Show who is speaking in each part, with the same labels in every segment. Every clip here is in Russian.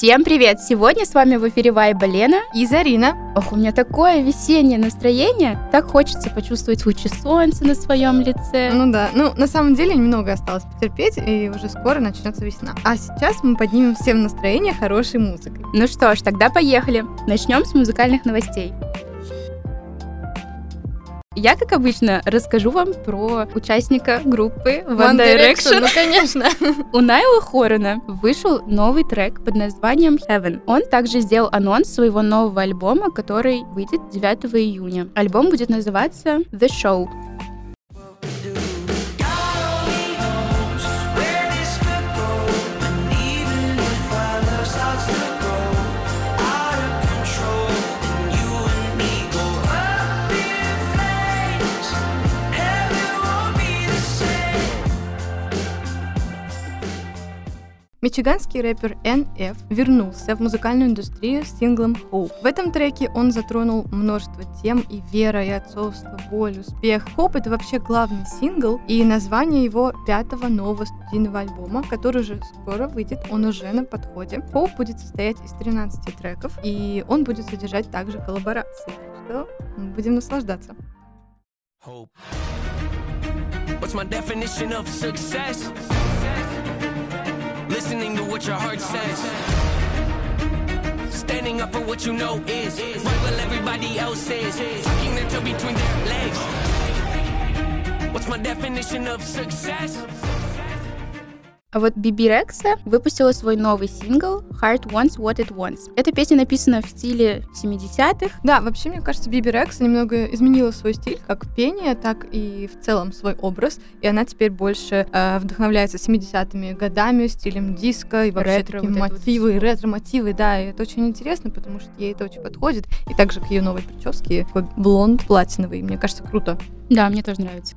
Speaker 1: Всем привет! Сегодня с вами в эфире Вайба Лена
Speaker 2: и Зарина.
Speaker 1: Ох, у меня такое весеннее настроение. Так хочется почувствовать лучи солнца на своем лице.
Speaker 2: Ну да, ну на самом деле немного осталось потерпеть, и уже скоро начнется весна. А сейчас мы поднимем всем настроение хорошей музыкой.
Speaker 1: Ну что ж, тогда поехали. Начнем с музыкальных новостей. Я, как обычно, расскажу вам про участника группы One,
Speaker 2: One Direction. Direction. Ну, конечно.
Speaker 1: У Найла Хорена вышел новый трек под названием Heaven. Он также сделал анонс своего нового альбома, который выйдет 9 июня. Альбом будет называться The Show.
Speaker 2: Мичиганский рэпер NF вернулся в музыкальную индустрию с синглом Hope. В этом треке он затронул множество тем и вера, и отцовство, боль, успех. Hope — это вообще главный сингл и название его пятого нового студийного альбома, который уже скоро выйдет, он уже на подходе. Hope будет состоять из 13 треков, и он будет содержать также коллаборации. Так что будем наслаждаться. Hope. What's my definition of success? Listening to what your heart says. Standing up for what you know is right while everybody else is. Tucking their toe between their legs. What's my definition of success?
Speaker 1: А вот Биби Рекса выпустила свой новый сингл Heart Wants What It Wants. Эта песня написана в стиле 70-х.
Speaker 2: Да, вообще, мне кажется, Биби Рекса немного изменила свой стиль, как пение, так и в целом свой образ. И она теперь больше э, вдохновляется 70-ми годами, стилем диска и вообще ретро, такие вот мотивы, вот. ретро-мотивы, да. И это очень интересно, потому что ей это очень подходит. И также к ее новой прическе, такой блонд платиновый. Мне кажется, круто.
Speaker 1: Да, мне тоже нравится.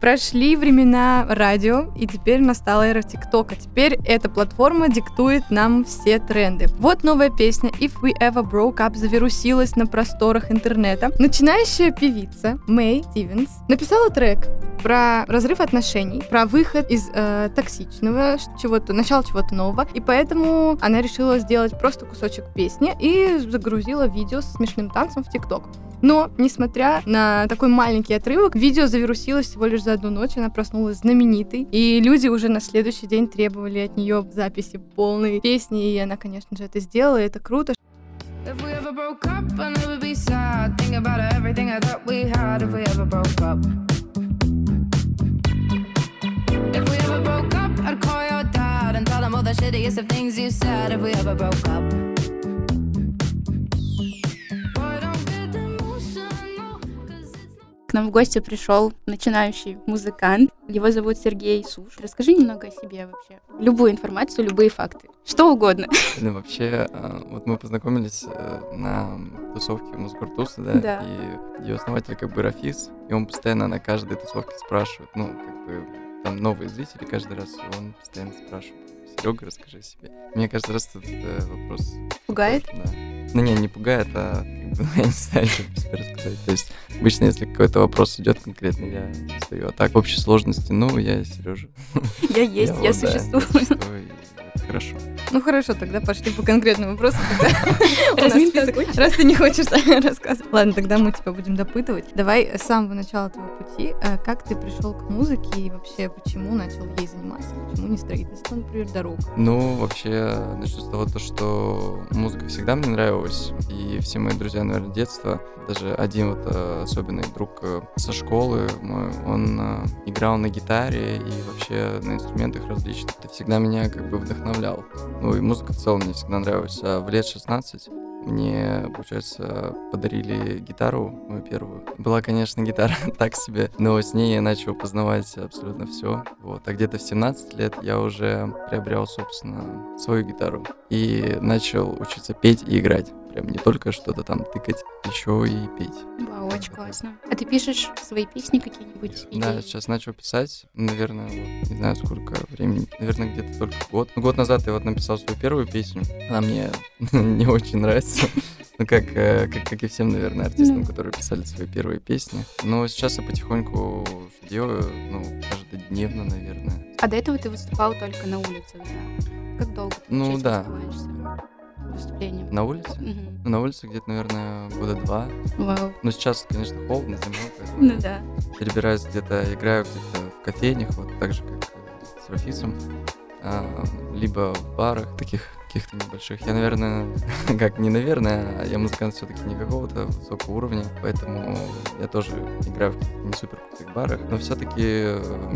Speaker 2: Прошли времена радио, и теперь настала эра ТикТока. Теперь эта платформа диктует нам все тренды. Вот новая песня If We Ever Broke Up завирусилась на просторах интернета. Начинающая певица Мэй Стивенс написала трек про разрыв отношений, про выход из э, токсичного чего-то, начало чего-то нового, и поэтому она решила сделать просто кусочек песни и загрузила видео с смешным танцем в ТикТок. Но, несмотря на такой маленький отрывок, видео завирусилось всего лишь за одну ночь, она проснулась знаменитой, и люди уже на следующий день требовали от нее записи полной песни, и она, конечно же, это сделала, и это круто. If we ever broke up, I'll never be sad. Think about everything I thought we had if we ever broke up. If we ever broke up, I'd call your dad and tell him all the shittiest of things you said if we ever broke up.
Speaker 1: К нам в гости пришел начинающий музыкант. Его зовут Сергей Суш. Расскажи немного о себе вообще. Любую информацию, любые факты. Что угодно.
Speaker 3: Ну, вообще, а, вот мы познакомились э, на тусовке Музгуртуса, да,
Speaker 1: да,
Speaker 3: и ее основатель как бы Рафис, и он постоянно на каждой тусовке спрашивает, ну, как бы, там новые зрители каждый раз, он постоянно спрашивает. Серега, расскажи о себе. Мне кажется, раз этот э, вопрос...
Speaker 1: Пугает?
Speaker 3: Да. Ну, не, не пугает, а я не знаю, что тебе рассказать. То есть обычно, если какой-то вопрос идет конкретно, я стою. А так, в общей сложности, ну, я Сережа.
Speaker 1: Я есть, я, существую.
Speaker 3: Хорошо.
Speaker 2: Ну хорошо, тогда пошли по конкретному вопросу. Раз ты не хочешь рассказывать. Ладно, тогда мы тебя будем допытывать. Давай с самого начала твоего пути. Э, как ты пришел к музыке и вообще почему начал ей заниматься? Почему не строительство, например, дорог?
Speaker 3: Ну, вообще, начну с того, что музыка всегда мне нравилась. И все мои друзья, наверное, детства, даже один вот э, особенный друг э, со школы мой, он играл на гитаре и вообще на инструментах различных. Это всегда меня как бы вдохновлял. Ну и музыка в целом мне всегда нравилась. А в лет 16 мне, получается, подарили гитару, мою первую. Была, конечно, гитара так себе, но с ней я начал познавать абсолютно все. Вот. А где-то в 17 лет я уже приобрел, собственно, свою гитару и начал учиться петь и играть. Прям не только что-то там тыкать, еще и петь.
Speaker 1: Вау, очень классно. А ты пишешь свои песни какие-нибудь?
Speaker 3: Да,
Speaker 1: Или-
Speaker 3: сейчас начал писать, наверное, вот, не знаю, сколько времени, наверное, где-то только год. Ну, год назад я вот написал свою первую песню, она мне не очень нравится, ну, как, э, как, как и всем, наверное, артистам,
Speaker 1: Ну.
Speaker 3: которые писали свои первые песни. Но сейчас я потихоньку делаю, ну, каждодневно, наверное.
Speaker 1: А до этого ты выступал только на улице, да? Как долго ты
Speaker 3: Ну, да.
Speaker 1: занимаешься выступлением?
Speaker 3: На улице? Ну, на улице где-то, наверное, года два.
Speaker 1: Вау.
Speaker 3: Ну, сейчас, конечно, холодно, зима,
Speaker 1: Ну да.
Speaker 3: перебираюсь где-то, играю где-то в кофейнях, вот так же, как э, с Рафисом, а, либо в барах таких каких-то небольших. Я, наверное, как не наверное, а я музыкант все-таки не какого-то высокого уровня, поэтому я тоже играю в не супер крутых барах, но все-таки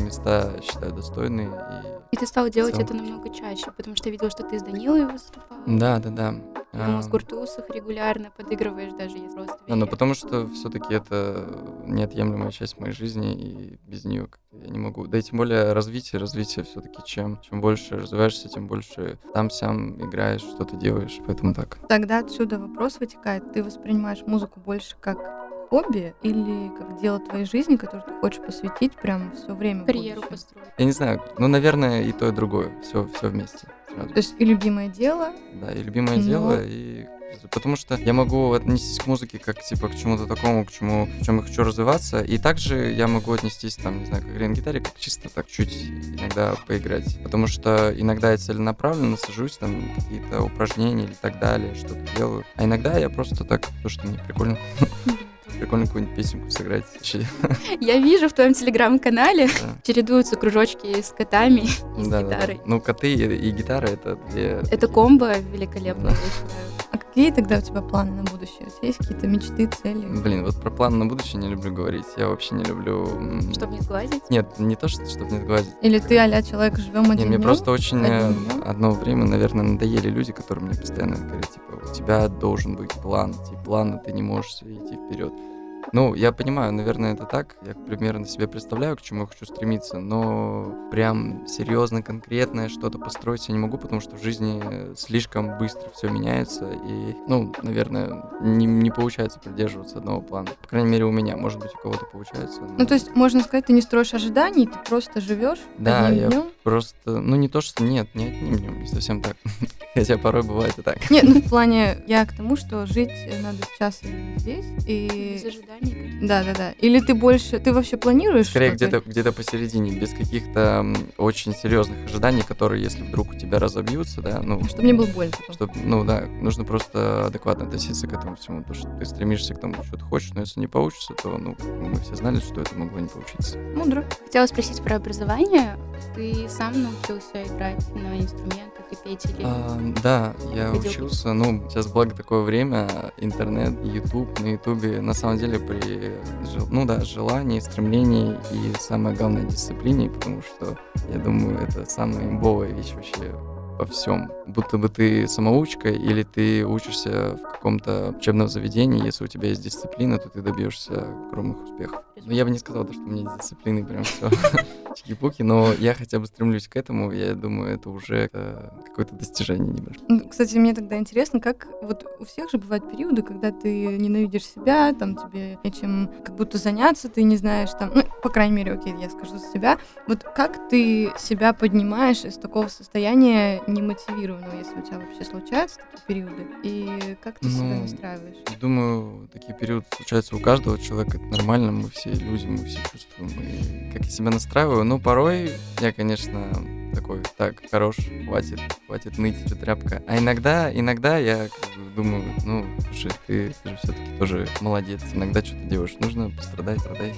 Speaker 3: места считаю достойные.
Speaker 1: И ты стал делать это намного чаще, потому что я видела, что ты с Данилой выступал.
Speaker 3: И... Да, да, да.
Speaker 1: Ты
Speaker 3: А,
Speaker 1: в Куртусах регулярно подыгрываешь, даже если просто
Speaker 3: Да, ну потому что все-таки это неотъемлемая часть моей жизни, и без нее я не могу. Да и тем более развитие, развитие все-таки чем, чем больше развиваешься, тем больше там сям играешь, что-то делаешь, поэтому так.
Speaker 2: Тогда отсюда вопрос вытекает. Ты воспринимаешь музыку больше как хобби или как дело твоей жизни, которое ты хочешь посвятить прям все время
Speaker 1: карьеру построить.
Speaker 3: Я не знаю, ну, наверное, и то, и другое, все, все вместе. сразу.
Speaker 2: То есть и любимое дело,
Speaker 3: Да, и любимое
Speaker 2: Ну.
Speaker 3: дело, и потому что я могу отнестись к музыке как типа к чему-то такому, к чему, в чем я хочу развиваться, и также я могу отнестись там, не знаю, как игре на гитаре, как чисто так чуть иногда поиграть, потому что иногда я целенаправленно сажусь там какие-то упражнения или так далее, что-то делаю, а иногда я просто так, то что мне прикольно, прикольно какую-нибудь песенку сыграть,
Speaker 1: Я вижу в твоем телеграм-канале
Speaker 3: да.
Speaker 1: чередуются кружочки с котами и с
Speaker 3: Да, да, да.
Speaker 1: гитарой.
Speaker 3: Ну коты и, и гитара это две.
Speaker 1: Это
Speaker 3: такие-
Speaker 1: комбо великолепно,
Speaker 3: Да.
Speaker 1: я считаю.
Speaker 2: Какие тогда у тебя планы на будущее? У тебя есть какие-то мечты, цели?
Speaker 3: Блин, вот про планы на будущее не люблю говорить. Я вообще не люблю.
Speaker 1: Чтобы не сглазить.
Speaker 3: Нет, не то, что чтобы не сглазить.
Speaker 2: Или ты а человек живем один
Speaker 3: мне
Speaker 2: днём?
Speaker 3: просто очень э, одно время, наверное, надоели люди, которые мне постоянно говорят, типа, у тебя должен быть план, типа, плана ты не можешь идти вперед. Ну, я понимаю, наверное, это так. Я примерно себе представляю, к чему я хочу стремиться, но прям серьезно, конкретное что-то построить я не могу, потому что в жизни слишком быстро все меняется, и, ну, наверное, не, не получается придерживаться одного плана. По крайней мере, у меня. Может быть, у кого-то получается.
Speaker 2: Ну,
Speaker 3: но-
Speaker 2: то есть, можно сказать, ты не строишь ожиданий, ты просто живешь
Speaker 3: Да,
Speaker 2: одним
Speaker 3: я
Speaker 2: днем.
Speaker 3: Просто, ну не то, что нет, не одним днем, не совсем так. Хотя порой бывает и так.
Speaker 2: Нет, ну в плане, я к тому, что жить надо сейчас и здесь.
Speaker 1: Без
Speaker 2: И да, да, да. Или ты больше, ты вообще планируешь?
Speaker 3: Скорее где-то где посередине, без каких-то очень серьезных ожиданий, которые, если вдруг у тебя разобьются, да, ну,
Speaker 2: Чтобы не было больно. потом.
Speaker 3: чтоб, ну да, нужно просто адекватно относиться к этому всему, потому что ты стремишься к тому, что ты хочешь, но если не получится, то, ну, мы все знали, что это могло не получиться.
Speaker 2: Мудро.
Speaker 1: Хотела спросить про образование. Ты сам научился играть на инструментах и петь или...
Speaker 3: А, да, я
Speaker 1: Ходил
Speaker 3: учился, ну, сейчас благо такое время, интернет, YouTube, на YouTube, на самом деле при, ну да, желании, стремлении и самое главное дисциплине, потому что, я думаю, это самая имбовая вещь вообще во всем. Будто бы ты самоучка или ты учишься в каком-то учебном заведении, если у тебя есть дисциплина, то ты добьешься огромных успехов. Ну, я бы не сказал, то, что у меня с дисциплиной прям все чики-пуки, но я хотя бы стремлюсь к этому, я думаю, это уже э, какое-то достижение небольшое.
Speaker 2: Кстати, мне тогда интересно, как вот у всех же бывают периоды, когда ты ненавидишь себя, там тебе нечем как будто заняться, ты не знаешь там, ну, по крайней мере, окей, я скажу за себя. Вот как ты себя поднимаешь из такого состояния немотивированного, если у тебя вообще случаются такие периоды, и как ты себя
Speaker 3: Ну,
Speaker 2: настраиваешь?
Speaker 3: Думаю, такие периоды случаются у каждого человека, это нормально, мы все люди, мы все чувствуем. И как я себя настраиваю, ну, порой я, конечно, такой, так, хорош, хватит, хватит ныть, что тряпка. А иногда, иногда я как бы думаю, ну, слушай, ты, ты же все-таки тоже молодец, иногда что-то делаешь, нужно пострадать, страдай,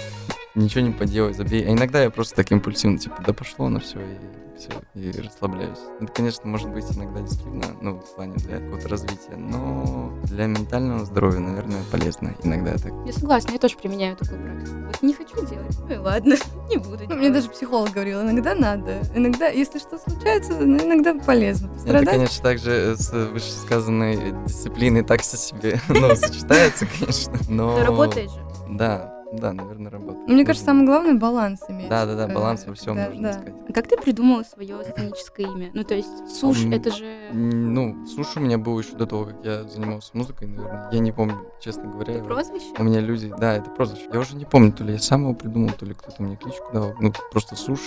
Speaker 3: ничего не поделай, забей. А иногда я просто так импульсивно, типа, да пошло на все, и все, и расслабляюсь. Это, конечно, может быть иногда действительно, ну, в плане для какого-то развития, но для ментального здоровья, наверное, полезно иногда так.
Speaker 1: Я согласна, я тоже применяю такую практику. Вот не хочу делать, ну и ладно, не буду
Speaker 2: Ну, мне
Speaker 1: делать.
Speaker 2: даже психолог говорил, иногда надо, иногда, если что случается, ну, иногда полезно
Speaker 3: Это,
Speaker 2: пострадать.
Speaker 3: конечно, также с вышесказанной дисциплиной так со себе, ну, сочетается, конечно, но...
Speaker 1: Да работает же.
Speaker 3: Да, Да, наверное, работает.
Speaker 2: Мне кажется, самое главное баланс иметь.
Speaker 3: Да, да, да, баланс во всем
Speaker 2: да,
Speaker 3: нужно
Speaker 2: да.
Speaker 3: искать.
Speaker 1: А как ты придумал свое сценическое имя? Ну, то есть Суш, это же...
Speaker 3: Ну, слушай, у меня было еще до того, как я занимался музыкой, наверное. Я не помню, честно говоря.
Speaker 1: Это прозвище?
Speaker 3: У меня люди, да, это прозвище. Я уже не помню, то ли я сам его придумал, то ли кто-то мне кличку дал. Ну, просто суш.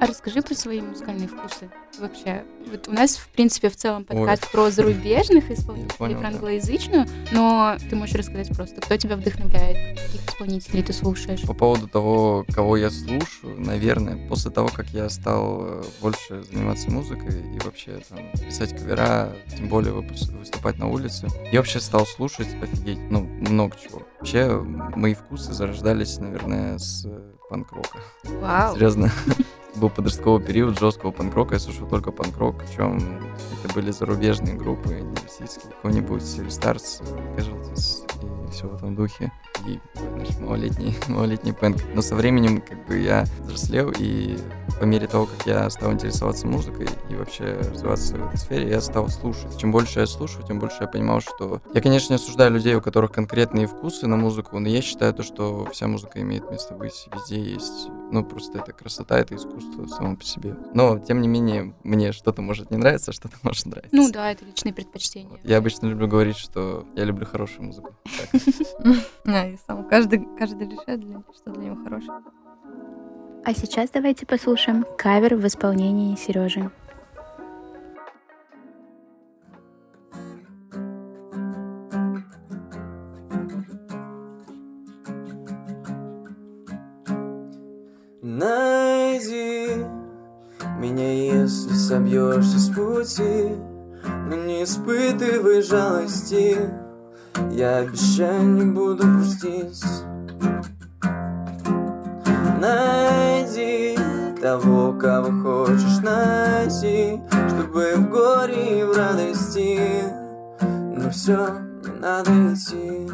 Speaker 1: А расскажи про свои музыкальные вкусы вообще. Вот у нас, в принципе, в целом
Speaker 3: Ой.
Speaker 1: подкаст про зарубежных исполнителей,
Speaker 3: понял,
Speaker 1: про
Speaker 3: да.
Speaker 1: англоязычную, но ты можешь рассказать просто, кто тебя вдохновляет, каких исполнителей ты слушаешь.
Speaker 3: По поводу того, кого я слушаю, наверное, после того, как я стал э, больше заниматься музыкой и вообще там писать кавера, тем более выступать на улице, я вообще стал слушать, офигеть, ну, много чего. Вообще, мои вкусы зарождались, наверное, с э, панк-рока.
Speaker 1: Вау.
Speaker 3: Серьезно. Был подростковый период жесткого панк-рока, я слушал только панк-рок, причем это были зарубежные группы, не российские. Какой-нибудь Stars, Casualties и все в этом духе. И знаешь, малолетний, малолетний пэнк. Но со временем как бы я взрослел, и по мере того, как я стал интересоваться музыкой и вообще развиваться в этой сфере, я стал слушать. Чем больше я слушаю, тем больше я понимал, что... Я, конечно, не осуждаю людей, у которых конкретные вкусы на музыку, но я считаю то, что вся музыка имеет место быть, везде есть. Ну, просто это красота, это искусство само по себе. Но, тем не менее, мне что-то может не нравиться, а что-то может нравиться.
Speaker 1: Ну да, это личные предпочтения.
Speaker 3: Я обычно люблю говорить, что я люблю хорошую музыку.
Speaker 2: Да, и сам каждый, решает, что для него хорошее.
Speaker 1: А сейчас давайте послушаем кавер в исполнении Сережи.
Speaker 4: Пути, но не испытывай жалости. Я обещаю, не буду грустить. Найди того, кого хочешь найти, чтобы в горе и в радости. Но все, не надо идти.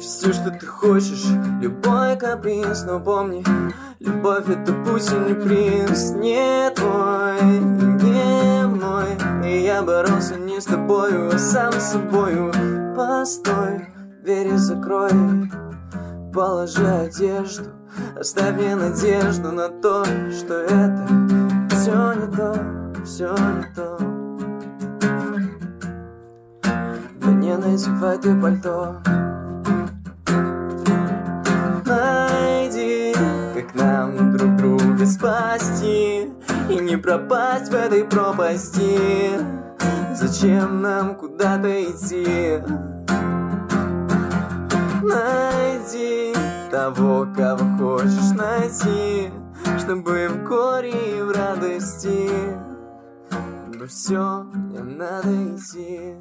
Speaker 4: Все, что ты хочешь, любой каприз, но помни, любовь это путь и принц, не твой, не мой. И я боролся не с тобою, а сам с собою. Постой, двери закрой, положи одежду, оставь мне надежду на то, что это все не то, все не то. Да не надевай ты пальто. Друга спасти И не пропасть в этой пропасти. Зачем нам куда-то идти? Найди того, кого хочешь найти Чтобы в горе и в радости. Но все, не надо идти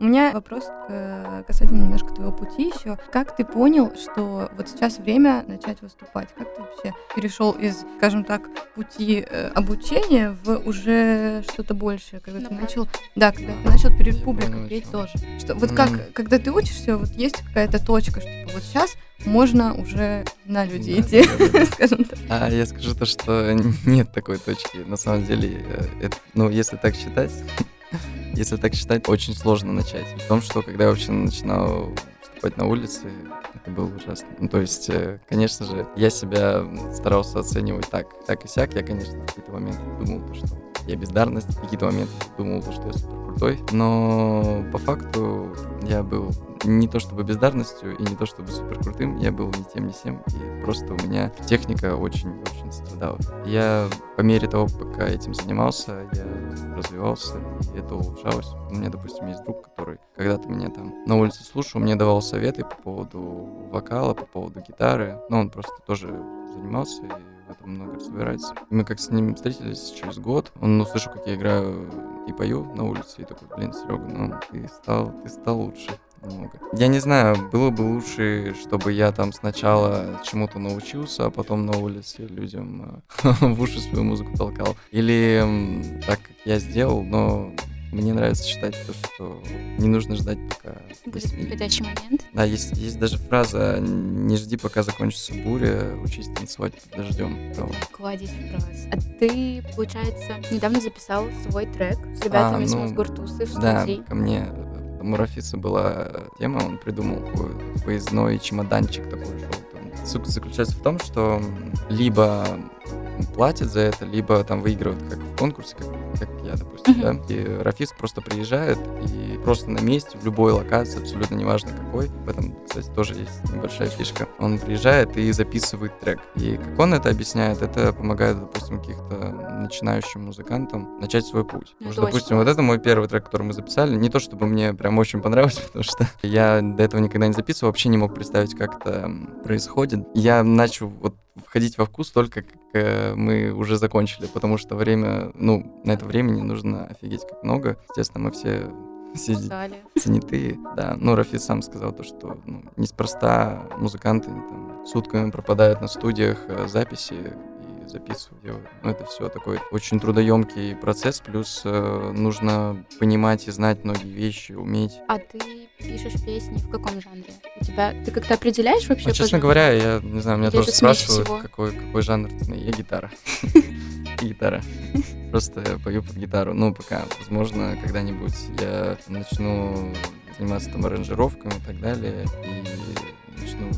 Speaker 2: У меня вопрос к- касательно немножко твоего пути еще. Как ты понял, что вот сейчас время начать выступать? Как ты вообще перешел из, скажем так, пути э, обучения в уже что-то большее, когда ты начал, да, когда ты начал перед публикой петь тоже? Что вот как, когда ты учишься, вот есть какая-то точка, что типа, вот сейчас можно уже на люди
Speaker 3: Да,
Speaker 2: идти,
Speaker 3: да, да, да.
Speaker 2: скажем так.
Speaker 3: А я скажу то, что нет такой точки. На самом деле, э, это, ну, если так считать, если так считать, очень сложно начать. В том, что когда я вообще начинал выступать на улице, это было ужасно. Ну, то есть, э, конечно же, я себя старался оценивать так, так и сяк. Я, конечно, в какие-то моменты думал, то, что я бездарность, в какие-то моменты думал, то, что я супер крутой. Но по факту я был не то чтобы бездарностью и не то чтобы супер крутым, я был ни тем, ни сем, и просто у меня техника очень-очень страдала. Я по мере того, пока этим занимался, я развивался, и это улучшалось. У меня, допустим, есть друг, который когда-то меня там на улице слушал, мне давал советы по поводу вокала, по поводу гитары, но он просто тоже занимался и в этом много разбирается. И мы как с ним встретились через год, он услышал, как я играю и пою на улице, и такой, блин, Серега, ну ты стал, ты стал лучше немного. Я не знаю, было бы лучше, чтобы я там сначала чему-то научился, а потом на улице людям э, в уши свою музыку толкал. Или так, как я сделал, но мне нравится считать то, что не нужно ждать, пока...
Speaker 1: Будет подходящий момент.
Speaker 3: Да, есть, есть даже фраза «Не жди, пока закончится буря, учись танцевать под дождем».
Speaker 1: Кладезь фраз. А ты, получается, недавно записал свой трек с ребятами с
Speaker 3: ну,
Speaker 1: Мосгортусы в
Speaker 3: Да,
Speaker 1: студии.
Speaker 3: ко мне э, у Рафиса была тема, он придумал такой поездной чемоданчик такой желтый. Суть заключается в том, что либо платят за это, либо там выигрывают как в конкурсе, как, как я, допустим,
Speaker 1: Мгм.
Speaker 3: да. И Рафис просто приезжает и просто на месте, в любой локации, абсолютно неважно какой. В этом, кстати, тоже есть небольшая фишка. Он приезжает и записывает трек. И как он это объясняет, это помогает, допустим, каких-то начинающим музыкантам начать свой путь.
Speaker 1: Ну,
Speaker 3: Потому что, допустим, вот это мой первый трек, который мы записали. Не то, чтобы мне прям очень понравилось, потому что я до этого никогда не записывал, вообще не мог представить, как это происходит. Я начал вот входить во вкус только как э, мы уже закончили, потому что время, ну, на это времени нужно офигеть как много. Естественно, мы все
Speaker 1: Писали.
Speaker 3: занятые, да. Ну, Рафис сам сказал то, что ну, неспроста музыканты там сутками пропадают на студиях э, записи и записывают, делают. Ну, это все такой очень трудоемкий процесс, плюс э, нужно понимать и знать многие вещи, уметь.
Speaker 1: А ты пишешь песни в каком жанре? У тебя ты как-то определяешь вообще?
Speaker 3: Ну,
Speaker 1: по
Speaker 3: честно
Speaker 1: жанру?
Speaker 3: говоря, я не знаю, меня
Speaker 1: Или
Speaker 3: тоже спрашивают,
Speaker 1: всего?
Speaker 3: какой, какой жанр. Я гитара. Гитара. Просто я пою под гитару. Ну, пока, возможно, когда-нибудь я начну заниматься там аранжировками и так далее, и начну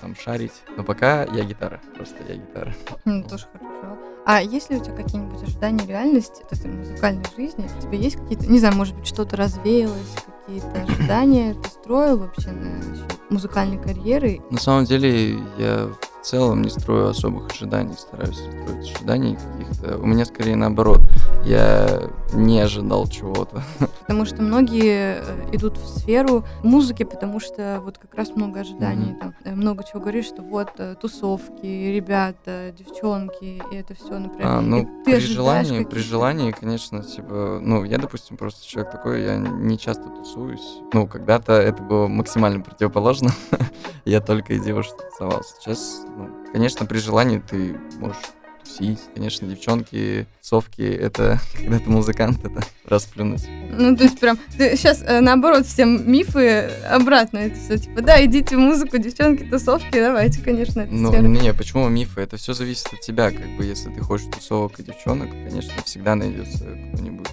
Speaker 3: там шарить. Но пока я гитара, просто я гитара.
Speaker 2: Ну, тоже хорошо. А есть ли у тебя какие-нибудь ожидания реальности от этой музыкальной жизни? У тебя есть какие-то, не знаю, может быть, что-то развеялось, какие-то ожидания ты строил вообще насчет музыкальной карьеры?
Speaker 3: На самом деле, я в целом не строю особых ожиданий, стараюсь не строить ожиданий каких-то. У меня скорее наоборот. Я не ожидал чего-то.
Speaker 2: Потому что многие э, идут в сферу музыки, потому что вот как раз много ожиданий,
Speaker 3: Мгм.
Speaker 2: там э, много чего говоришь, что вот э, тусовки, ребята, девчонки, и это все, например.
Speaker 3: А, ну,
Speaker 2: и
Speaker 3: при желании, при желании, конечно, типа, ну, я, допустим, просто человек такой, я не часто тусуюсь. Ну, когда-то это было максимально противоположно. я только и что тусовался. Сейчас, ну, конечно, при желании ты можешь тусить. Конечно, девчонки, совки, это когда ты музыкант, это расплюнуть.
Speaker 2: Ну, то есть прям, ты сейчас наоборот всем мифы обратно это все, типа, да, идите в музыку, девчонки, тусовки, давайте, конечно, это
Speaker 3: Ну, не, не, почему мифы? Это все зависит от тебя, как бы, если ты хочешь тусовок и девчонок, конечно, всегда найдется кто-нибудь,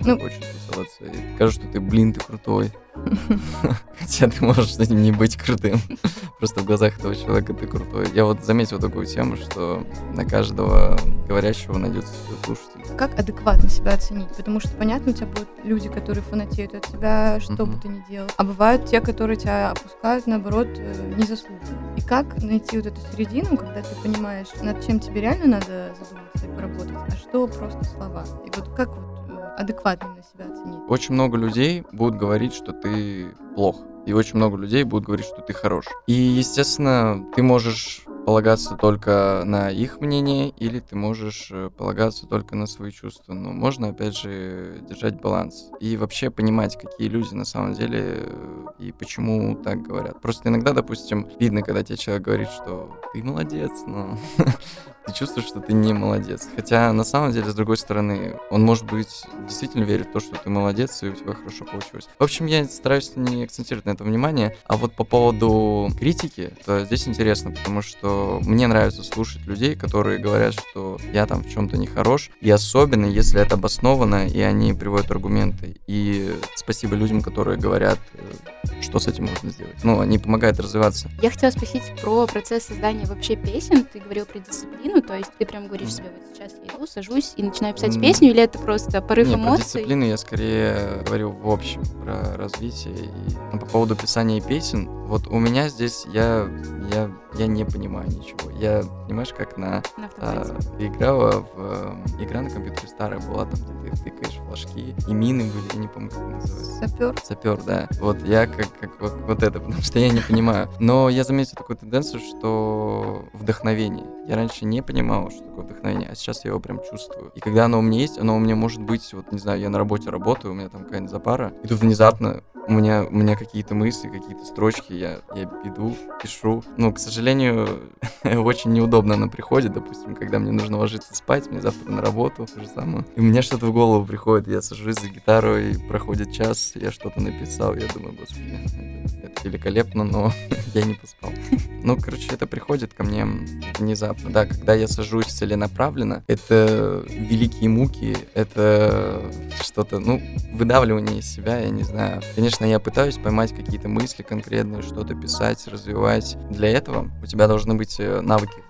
Speaker 3: кто
Speaker 2: Ну.
Speaker 3: хочет тусоваться, и скажет, что ты, блин, ты крутой. Хотя ты можешь с этим не быть крутым. Просто в глазах этого человека ты крутой. Я вот заметил такую тему, что на каждого говорящего найдется свой слушатель.
Speaker 2: Как адекватно себя оценить? Потому что, понятно, у тебя будут люди, которые фанатеют от тебя, что бы ты ни делал. А бывают те, которые тебя опускают, наоборот, э, незаслуженно. И как найти вот эту середину, когда ты понимаешь, над чем тебе реально надо задуматься и поработать, а что просто слова? И вот как вот адекватно на себя оценить?
Speaker 3: Очень много людей будут говорить, что ты плох. И очень много людей будут говорить, что ты хорош. И, естественно, ты можешь полагаться только на их мнение, или ты можешь э, полагаться только на свои чувства. Но можно, опять же, держать баланс. И вообще понимать, какие люди на самом деле э, и почему так говорят. Просто иногда, допустим, видно, когда тебе человек говорит, что ты молодец, но ты чувствуешь, что ты не молодец. Хотя на самом деле, с другой стороны, он, может быть, действительно верит в то, что ты молодец, и у тебя хорошо получилось. В общем, я стараюсь не акцентировать на этом внимание. А вот по поводу критики, то здесь интересно, потому что мне нравится слушать людей, которые говорят, что я там в чем-то не хорош. И особенно, если это обосновано, и они приводят аргументы. И спасибо людям, которые говорят, э, что с этим можно сделать. Ну, они помогают развиваться.
Speaker 1: Я хотела спросить про процесс создания вообще песен. Ты говорил про дисциплину, то есть ты прям говоришь себе, вот сейчас я иду, сажусь и начинаю писать песню, или это просто порыв
Speaker 3: Не, про
Speaker 1: эмоций?
Speaker 3: дисциплину я скорее говорил в общем, про развитие. И ну, по поводу писания песен, вот у меня здесь я, я, я не понимаю ничего. Я, понимаешь, как на
Speaker 1: На
Speaker 3: а, играла в э, игра на компьютере старая была, там где ты тыкаешь флажки, и мины были, я не помню, как это называется.
Speaker 2: Сапер?
Speaker 3: Сапер, да. Вот я как, как вот, вот это, потому что я не понимаю. Но я заметил такую тенденцию, что вдохновение. Я раньше не понимал, что такое вдохновение, а сейчас я его прям чувствую. И когда оно у меня есть, оно у меня может быть, вот не знаю, я на работе работаю, у меня там какая-нибудь запара, и тут внезапно у меня, у меня какие-то мысли, какие-то строчки, я, я иду, пишу. Ну, к сожалению, очень неудобно она приходит, допустим, когда мне нужно ложиться спать, мне завтра на работу, то же самое. И мне что-то в голову приходит, я сажусь за гитару, и проходит час, я что-то написал, я думаю, господи, это великолепно, но я не поспал. Ну, короче, это приходит ко мне внезапно. Да, когда я сажусь целенаправленно, это великие муки, это что-то, ну, выдавливание из себя, я не знаю. Конечно, я пытаюсь поймать какие-то мысли конкретные, что-то писать, развивать. Для этого у тебя должны быть э, навыки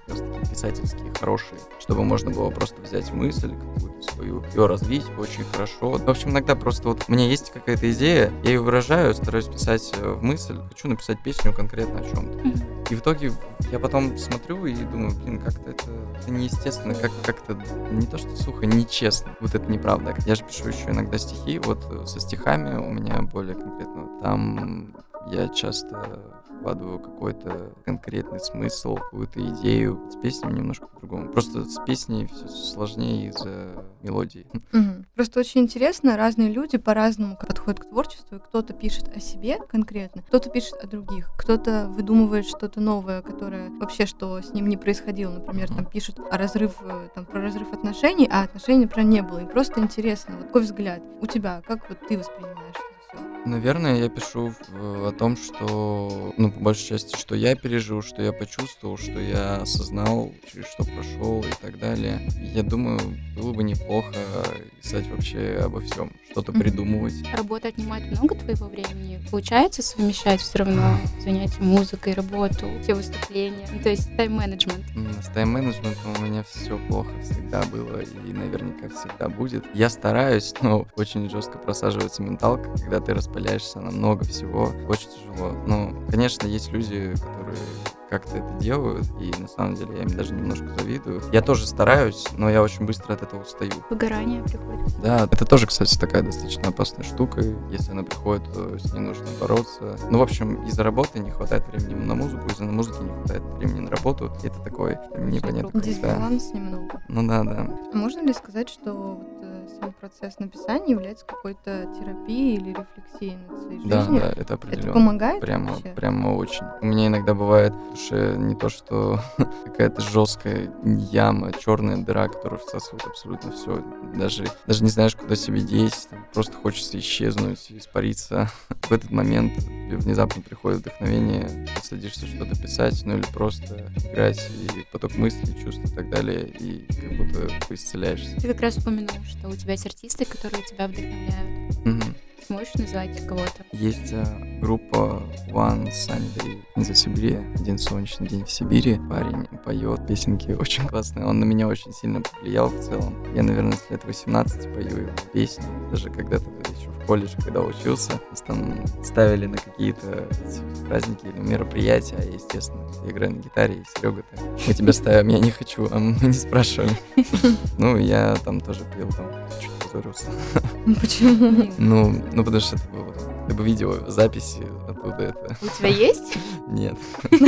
Speaker 3: писательские, хорошие, чтобы можно было просто взять мысль какую-то свою, ее развить очень хорошо. В общем, иногда просто вот у меня есть какая-то идея, я ее выражаю, стараюсь писать э, в мысль, хочу написать песню конкретно о чем-то. И в итоге я потом смотрю и думаю, блин, как-то это, это неестественно, как, как-то не то, что сухо, нечестно. Вот это неправда. Я же пишу еще иногда стихи, вот э, со стихами у меня более конкретно. Там я часто вкладываю какой-то конкретный смысл, какую-то идею. С песней немножко по-другому. Просто с песней все сложнее из-за мелодии.
Speaker 2: Просто очень интересно, разные люди по-разному подходят к творчеству. Кто-то пишет о себе конкретно, кто-то пишет о других, кто-то выдумывает что-то новое, которое вообще что с ним не происходило. Например, там пишут о разрыв, э, там про разрыв отношений, а отношений про не было. И просто интересно, вот какой взгляд у тебя, как вот ты воспринимаешь?
Speaker 3: Наверное, я пишу в- о том, что, ну, по большей части, что я пережил, что я почувствовал, что я осознал, через что прошел и так далее. Я думаю, было бы неплохо писать вообще обо всем, что-то придумывать.
Speaker 1: Работа отнимает много твоего времени. Получается совмещать все равно занятия музыкой, работу, все выступления? Ну, то есть тайм-менеджмент.
Speaker 3: М, С тайм-менеджментом у меня все плохо всегда было и наверняка всегда будет. Я стараюсь, но очень жестко просаживается менталка, когда ты распыляешься на много всего. Очень тяжело. Ну, конечно, есть люди, которые как-то это делают, и на самом деле я им даже немножко завидую. Я тоже стараюсь, но я очень быстро от этого устаю.
Speaker 1: Выгорание приходит.
Speaker 3: Да, это тоже, кстати, такая достаточно опасная штука. Если она приходит, то с ней нужно бороться. Ну, в общем, из-за работы не хватает времени на музыку, из-за музыки не хватает времени на работу. Это такой непонятно. когда.
Speaker 2: Дисбаланс немного.
Speaker 3: Ну да, да.
Speaker 2: А можно ли сказать, что вот, э, сам процесс написания является какой-то терапией или рефлексией над своей
Speaker 3: Да,
Speaker 2: жизнью?
Speaker 3: да, это
Speaker 2: Это
Speaker 3: определенно.
Speaker 2: помогает
Speaker 3: Прямо,
Speaker 2: вообще?
Speaker 3: прямо очень. У меня иногда бывает душе не то, что какая-то жесткая яма, черная дыра, которая всасывает абсолютно все. Даже, даже не знаешь, куда себе деть. Просто хочется исчезнуть, испариться. В этот момент внезапно приходит вдохновение, садишься что-то писать, ну или просто играть, и поток мыслей, чувств и так далее, и как будто исцеляешься.
Speaker 1: Ты как раз упомянул, что у тебя есть артисты, которые тебя вдохновляют.
Speaker 3: Мгм.
Speaker 1: Сможешь назвать кого-то?
Speaker 3: Есть э, группа One Sunday in the Сибири, один солнечный день в Сибири. Парень поет песенки очень классные. Он на меня очень сильно повлиял в целом. Я, наверное, с лет 18 пою его песни. Даже когда-то еще в колледже, когда учился, нас там ставили на какие-то праздники или мероприятия. А, естественно, я играю на гитаре, и Серега так, мы тебя ставим, я не хочу, а мы не спрашивали. Ну, я там тоже пел, там чуть позорился.
Speaker 2: Почему?
Speaker 3: Ну, ну потому что это было. Ты бы видел записи оттуда это.
Speaker 1: У тебя есть?
Speaker 3: Нет.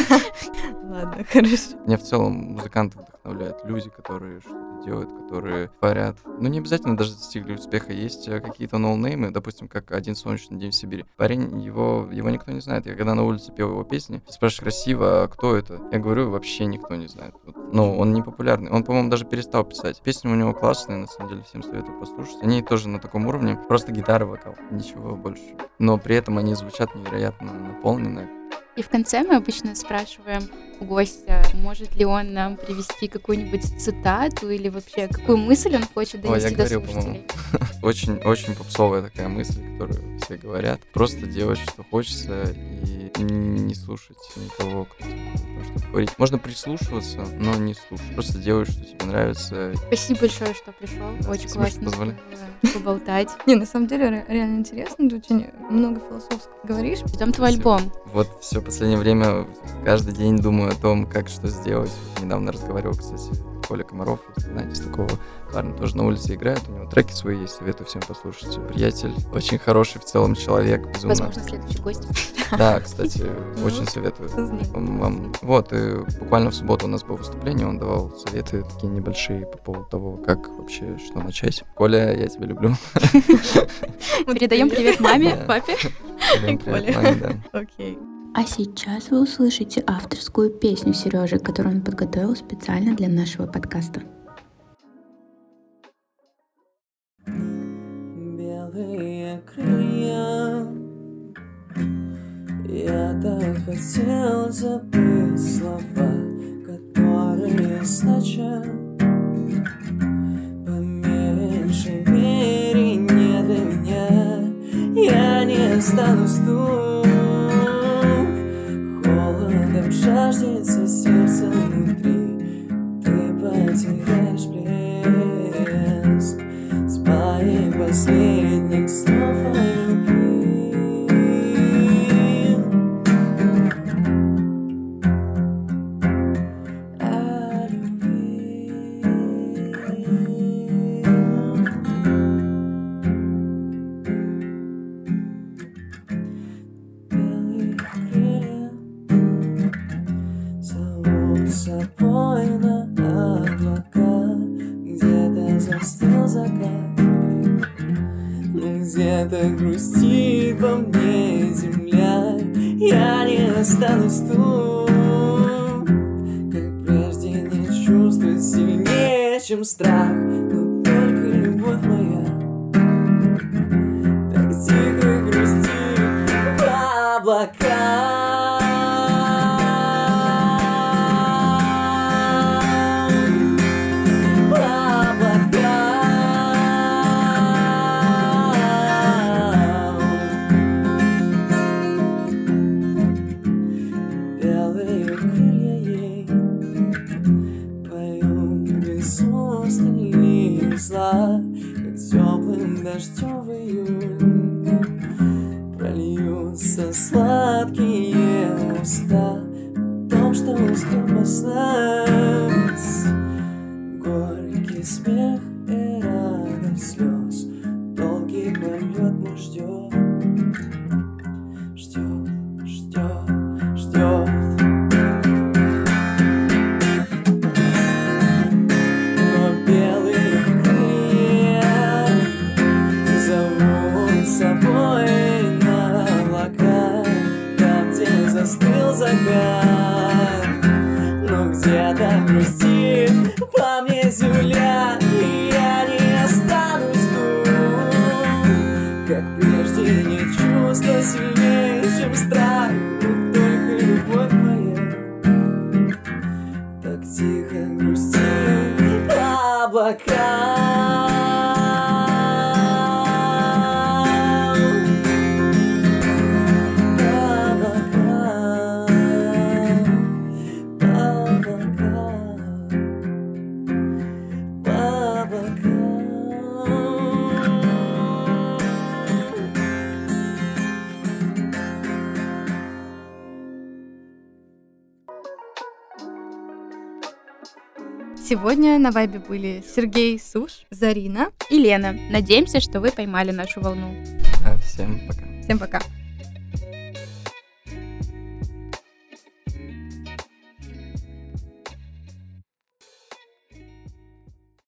Speaker 2: Ладно, хорошо.
Speaker 3: Меня в целом музыканты вдохновляют люди, которые что-то делают, которые творят. Ну, не обязательно даже достигли успеха. Есть э, какие-то ноунеймы, допустим, как «Один солнечный день в Сибири». Парень, его, его никто не знает. Я когда на улице пел его песни, спрашиваешь красиво, а кто это? Я говорю, вообще никто не знает. Вот. Ну, он не популярный. Он, по-моему, даже перестал писать. Песни у него классные, на самом деле, всем советую послушать. Они тоже на таком уровне. Просто гитара, вокал. Ничего больше. Но при этом они звучат невероятно наполненно.
Speaker 1: И в конце мы обычно спрашиваем гостя, может ли он нам привести какую-нибудь цитату или вообще какую мысль он хочет
Speaker 3: Ой, я
Speaker 1: донести до
Speaker 3: говорил, по-моему.
Speaker 1: слушателей.
Speaker 3: Очень, очень попсовая такая мысль, которую все говорят. Просто делать, что хочется, и не слушать никого, кто говорить. Можно прислушиваться, но не слушать. Просто делай, что тебе нравится.
Speaker 1: Спасибо большое, что пришел.
Speaker 3: Да,
Speaker 1: Очень классно поболтать.
Speaker 2: Не, на самом деле ре- реально интересно, ты очень много философского говоришь.
Speaker 1: Ждем твой альбом.
Speaker 3: Вот все последнее время каждый день думаю о том, как что сделать. Вот недавно разговаривал, кстати, Коля Комаров, знаете, такого парня тоже на улице играет. У него треки свои есть, советую всем послушать. Приятель, очень хороший в целом человек, безумно.
Speaker 1: Возможно, следующий гость.
Speaker 3: Да, кстати,
Speaker 2: Ну,
Speaker 3: очень советую. Вам- Вот, и буквально в субботу у нас было выступление, он давал советы такие небольшие по поводу того, как вообще, что начать. Коля, я тебя люблю.
Speaker 1: Передаем привет маме, папе.
Speaker 3: Маме, да.
Speaker 2: Окей.
Speaker 1: А сейчас вы услышите авторскую песню Сережи, которую он подготовил специально для нашего подкаста.
Speaker 4: Белые крылья Я так хотел забыть слова, которые значат По мере не для меня Я не останусь тут жаждется сердце собой на облака Где-то застыл закат. Где-то грустит во мне земля Я не останусь тут. Как прежде не чувствую сильнее, чем страх зла Как теплым дождем в Прольются сладкие уста О том, что успел познать Горький смех
Speaker 2: Сегодня на вайбе были Сергей Суш, Зарина.
Speaker 1: И Лена, надеемся, что вы поймали нашу волну.
Speaker 3: А, Всем пока.
Speaker 2: Всем пока.